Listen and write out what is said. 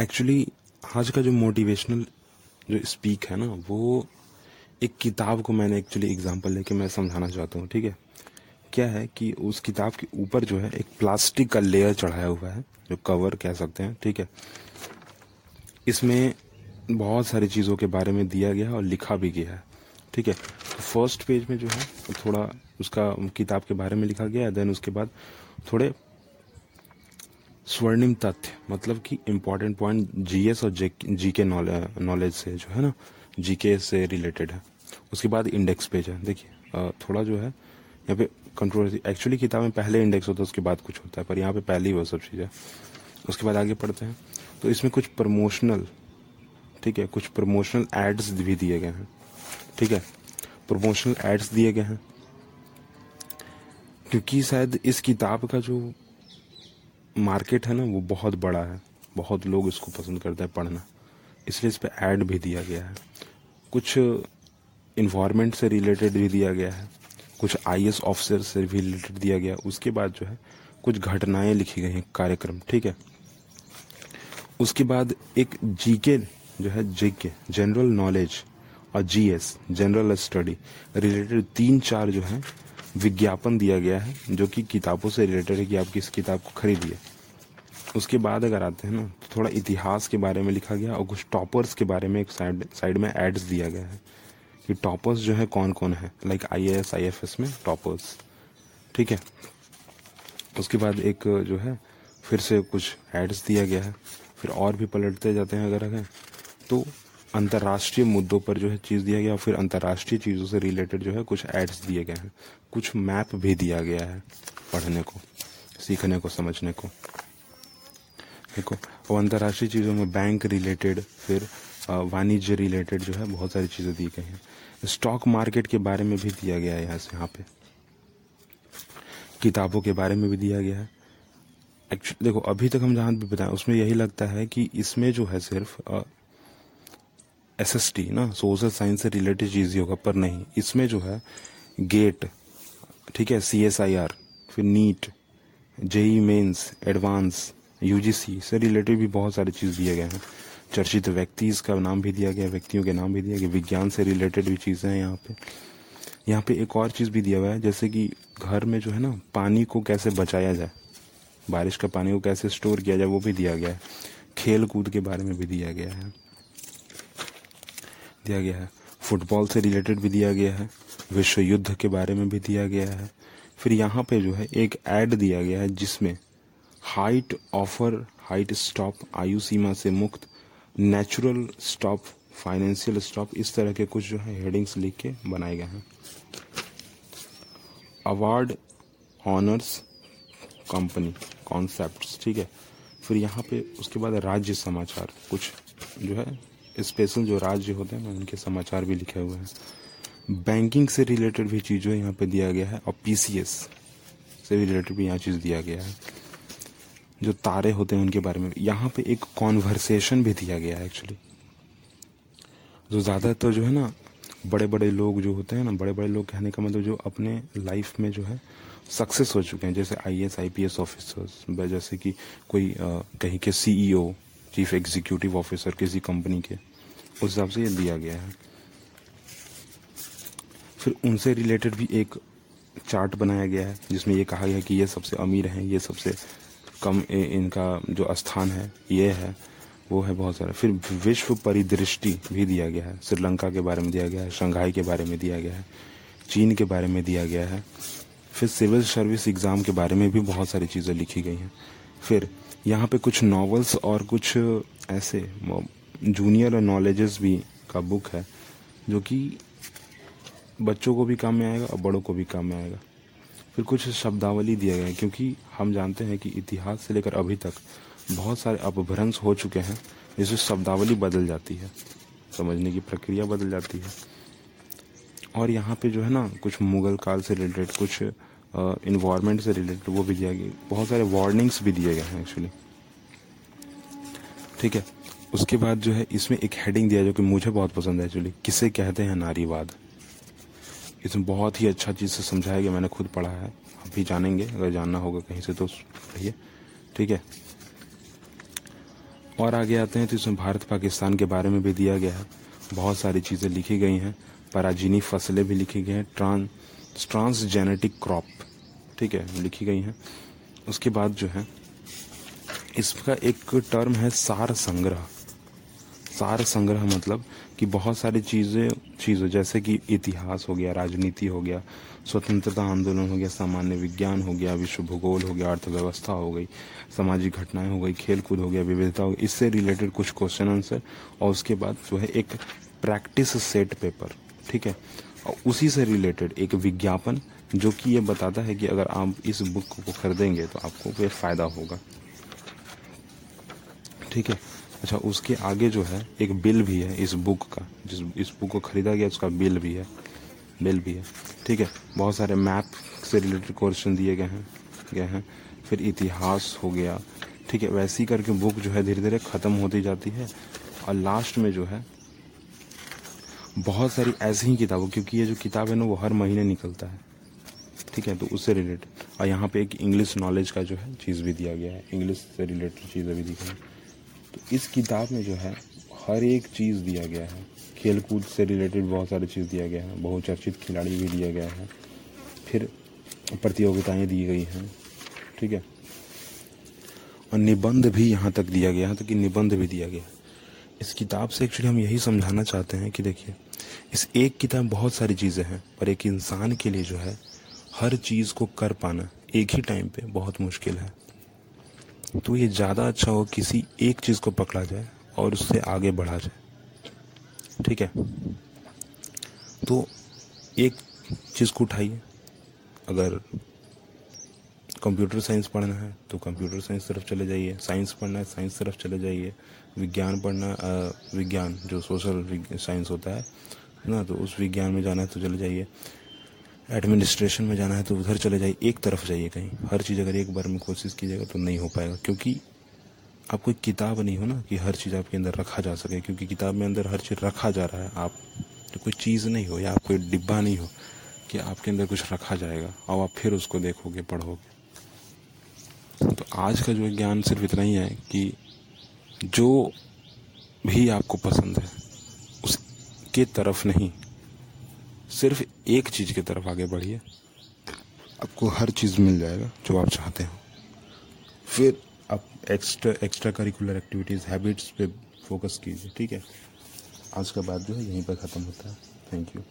Actually आज का जो मोटिवेशनल जो स्पीक है ना, वो एक किताब को मैंने एक्चुअली एग्जांपल लेके मैं समझाना चाहता हूँ, ठीक है? क्या है कि उस किताब के ऊपर जो है, एक प्लास्टिक का लेयर चढ़ाया हुआ है, जो कवर कह सकते हैं, ठीक है? इसमें बहुत सारी चीज़ों के बारे में दिया गया है और लिखा भी गया है, ठीक है? फ़र्स्ट पेज में जो है, थोड़ा उसका किताब के बारे में लिखा गया है देन उसके बाद थोड़े स्वर्णिम तथ्य मतलब कि इम्पोर्टेंट पॉइंट जीएस और जी के नॉलेज से जो है ना जीके से रिलेटेड है। उसके बाद इंडेक्स पेज है। देखिए थोड़ा जो है, यहाँ पे कंट्रोवर्सी एक्चुअली किताब में पहले इंडेक्स होता है, उसके बाद कुछ होता है, पर यहाँ पे पहले ही वो सब चीज़ है। उसके बाद आगे पढ़ते हैं। तो इसमें कुछ प्रमोशनल ठीक है, कुछ प्रमोशनल एड्स भी दिए गए हैं। ठीक है प्रमोशनल एड्स दिए गए हैं। क्योंकि शायद इस किताब का जो मार्केट है ना, वो बहुत बड़ा है। बहुत लोग इसको पसंद करते हैं पढ़ना। इसलिए इस पर ऐड भी दिया गया है। कुछ इन्वायरमेंट से रिलेटेड भी दिया गया है। कुछ आई ऑफिसर से भी रिलेटेड दिया गया। उसके बाद जो है, कुछ घटनाएँ लिखी गई हैं कार्यक्रम, ठीक है? उसके बाद एक जीके जो है जीके जनरल नॉलेज और G S general study related तीन चार जो है, विज्ञापन दिया गया है, जो कि किताबों से रिलेटेड है कि आप किस किताब को खरीदिए। उसके बाद अगर आते हैं ना तो थोड़ा इतिहास के बारे में लिखा गया और कुछ टॉपर्स के बारे में एक साइड साइड में एड्स दिया गया है कि टॉपर्स जो है कौन कौन है like I S I F S में टॉपर्स ठीक है? उसके बाद एक जो है, फिर से कुछ एड्स दिया गया है। फिर और भी पलटते जाते हैं अगर अगर तो अंतर्राष्ट्रीय मुद्दों पर जो है चीज़ दिया गया फिर अंतर्राष्ट्रीय चीज़ों से रिलेटेड जो है कुछ एड्स दिए गए हैं। कुछ मैप भी दिया गया है पढ़ने को, सीखने को, समझने को। देखो और अंतर्राष्ट्रीय चीज़ों में बैंक रिलेटेड फिर वाणिज्य रिलेटेड जो है, बहुत सारी चीज़ें दी गई हैं। स्टॉक मार्केट के बारे में भी दिया गया है यहाँ से, यहाँ पे। किताबों के बारे में भी दिया गया है। एक्चुअली देखो, अभी तक हम जहाँ भी बताएँ, उसमें यही लगता है कि इसमें जो है सिर्फ़ एस एस टी ना सोशल साइंस से रिलेटेड चीज़ ही होगा, पर नहीं। इसमें जो है गेट ठीक है सी एस आई आर फिर NEET JEE mains advance U G C से रिलेटेड भी बहुत सारी चीज़ दिए गए हैं। चर्चित व्यक्ति का नाम भी दिया गया, व्यक्तियों के नाम भी दिया गया, विज्ञान से रिलेटेड भी चीज़ें हैं यहाँ पे। यहाँ पे एक और चीज़ भी दिया हुआ है, जैसे कि घर में जो है ना, पानी को कैसे बचाया जाए, बारिश का पानी को कैसे स्टोर किया जाए, वो भी दिया गया है। खेल कूद के बारे में भी दिया गया है। दिया गया है। फुटबॉल से रिलेटेड भी दिया गया है। विश्व युद्ध के बारे में भी दिया गया है। फिर यहाँ पे जो है, एक ऐड दिया गया है, जिसमें हाइट ऑफ़र, हाइट स्टॉप, आयु सीमा से मुक्त, नेचुरल स्टॉप, फाइनेंशियल स्टॉप, इस तरह के कुछ जो है हेडिंग्स लिख के बनाए गए हैं। अवार्ड ऑनर्स कंपनी कॉन्सेप्ट ठीक है? फिर यहाँ पे उसके बाद राज्य समाचार, कुछ जो है स्पेशल जो राज्य होते हैं, उनके समाचार भी लिखे हुए हैं। बैंकिंग से रिलेटेड भी चीज़ जो यहाँ पे दिया गया है, और पीसीएस से रिलेटेड भी यहाँ चीज़ दिया गया है। जो तारे होते हैं उनके बारे में। यहाँ पे एक कॉन्वर्सेशन भी दिया गया है एक्चुअली जो ज़्यादातर जो है ना बड़े बड़े लोग जो होते हैं ना बड़े बड़े लोग कहने का मतलब जो अपने लाइफ में जो है सक्सेस हो चुके हैं। जैसे I S I P S officers जैसे कि कोई कहीं के C E O chief executive officer किसी कंपनी के, उस हिसाब से ये दिया गया है। फिर उनसे रिलेटेड भी एक चार्ट बनाया गया है, जिसमें ये कहा गया कि ये सबसे अमीर हैं, ये सबसे कम इनका जो स्थान है, ये है, वो है बहुत सारा। फिर विश्व परिदृष्टि भी दिया गया है। श्रीलंका के बारे में दिया गया है, शंघाई के बारे में दिया गया है, चीन के बारे में दिया गया है। फिर सिविल सर्विस एग्ज़ाम के बारे में भी बहुत सारी चीज़ें लिखी गई हैं। फिर यहाँ पे कुछ नॉवेल्स और कुछ ऐसे जूनियर नॉलेजेस भी का बुक है, जो कि बच्चों को भी काम में आएगा और बड़ों को भी काम में आएगा। फिर कुछ शब्दावली गया है, क्योंकि हम जानते हैं कि इतिहास से लेकर अभी तक बहुत सारे अपभ्रंश हो चुके हैं, जिससे शब्दावली बदल जाती है, समझने की प्रक्रिया बदल जाती है। और यहाँ पे जो है ना, कुछ मुगल काल से रिलेटेड कुछ इन्वायरमेंट से रिलेटेड वो भी दिया गया, बहुत सारे वार्निंग्स भी दिए गए हैं एक्चुअली ठीक है, उसके बाद जो है इसमें एक हेडिंग दिया जो कि मुझे बहुत पसंद है एक्चुअली किसे कहते हैं नारीवाद? इसमें बहुत ही अच्छा चीज़ से समझाया गया, मैंने खुद पढ़ा है। आप भी जानेंगे, अगर जानना होगा कहीं से तो पढ़िए। ठीक है? और आगे आते हैं तो इसमें भारत पाकिस्तान के बारे में भी दिया गया है। बहुत सारी चीज़ें लिखी गई हैं। पराजीनी फ़सलें भी लिखी गई हैं। ट्रांस ट्रांसजेनेटिक क्रॉप, ठीक है लिखी गई हैं। उसके बाद जो है, इसका एक टर्म है सार संग्रह। सार संग्रह मतलब कि बहुत सारी चीज़ें चीज़ें, जैसे कि इतिहास हो गया, राजनीति हो गया, स्वतंत्रता आंदोलन हो गया, सामान्य विज्ञान हो गया, विश्व भूगोल हो गया, अर्थव्यवस्था हो गई, सामाजिक घटनाएँ हो गई, खेल कूद हो गया, विविधता हो गई, इससे रिलेटेड कुछ क्वेश्चन आंसर और उसके बाद जो है एक प्रैक्टिस सेट पेपर ठीक है? और उसी से रिलेटेड एक विज्ञापन जो कि ये बताता है कि अगर आप इस बुक को खरीदेंगे तो आपको फ़ायदा होगा, ठीक है? अच्छा उसके आगे जो है, एक बिल भी है इस बुक का, जिस, इस बुक को ख़रीदा गया, उसका बिल भी है, बिल भी है। ठीक है, बहुत सारे मैप से रिलेटेड क्वेश्चन दिए गए हैं गए हैं। फिर इतिहास हो गया, ठीक है, वैसे करके बुक जो है धीरे धीरे ख़त्म होती जाती है। और लास्ट में जो है, बहुत सारी ऐसी ही किताबों, क्योंकि ये जो किताब है ना, वो हर महीने निकलता है। ठीक है तो उससे रिलेटेड और यहाँ पे एक इंग्लिश नॉलेज का जो है, चीज़ भी दिया गया है। इंग्लिश से रिलेटेड चीज़ें भी दी गई तो इस किताब में जो है, हर एक चीज़ दिया गया है। खेल कूद से रिलेटेड बहुत सारी चीज़ दिया गया है, बहुचर्चित खिलाड़ी भी दिया गया है, फिर प्रतियोगिताएँ दी गई हैं, ठीक है? और निबंध भी यहाँ तक दिया गया है तो कि निबंध भी दिया गया। इस किताब से एक्चुअली हम यही समझाना चाहते हैं कि देखिए, इस एक किताब बहुत सारी चीज़ें हैं, पर एक इंसान के लिए जो है, हर चीज़ को कर पाना एक ही टाइम पे बहुत मुश्किल है। तो ये ज़्यादा अच्छा हो किसी एक चीज़ को पकड़ा जाए और उससे आगे बढ़ा जाए। ठीक है? तो एक चीज़ को उठाइए। अगर कंप्यूटर साइंस पढ़ना है तो कंप्यूटर साइंस तरफ़ चले जाइए। साइंस पढ़ना है, साइंस तरफ़ चले जाइए। विज्ञान पढ़ना विज्ञान, जो सोशल साइंस होता है, ना तो उस विज्ञान में जाना है तो चले जाइए। एडमिनिस्ट्रेशन में जाना है तो उधर चले जाइए, एक तरफ़ जाइए कहीं। हर चीज़ अगर एक बार में कोशिश कीजिएगा तो नहीं हो पाएगा, क्योंकि आप कोई किताब नहीं हो ना कि हर चीज़ आपके अंदर रखा जा सके, क्योंकि किताब में अंदर हर चीज़ रखा जा रहा है। आप तो कोई चीज़ नहीं हो या आप कोई डिब्बा नहीं हो कि आपके अंदर कुछ रखा जाएगा, और आप फिर उसको देखोगे, पढ़ोगे। तो आज का जो ज्ञान सिर्फ़ इतना ही है कि जो भी आपको पसंद है, उसके तरफ़ नहीं। सिर्फ़ एक चीज़ की तरफ़ आगे बढ़िए। आपको हर चीज़ मिल जाएगा, जो आप चाहते हो। फिर आप extra extra curricular activities habits पे फोकस कीजिए, ठीक है? आज का बात जो है, यहीं पर ख़त्म होता है। Thank you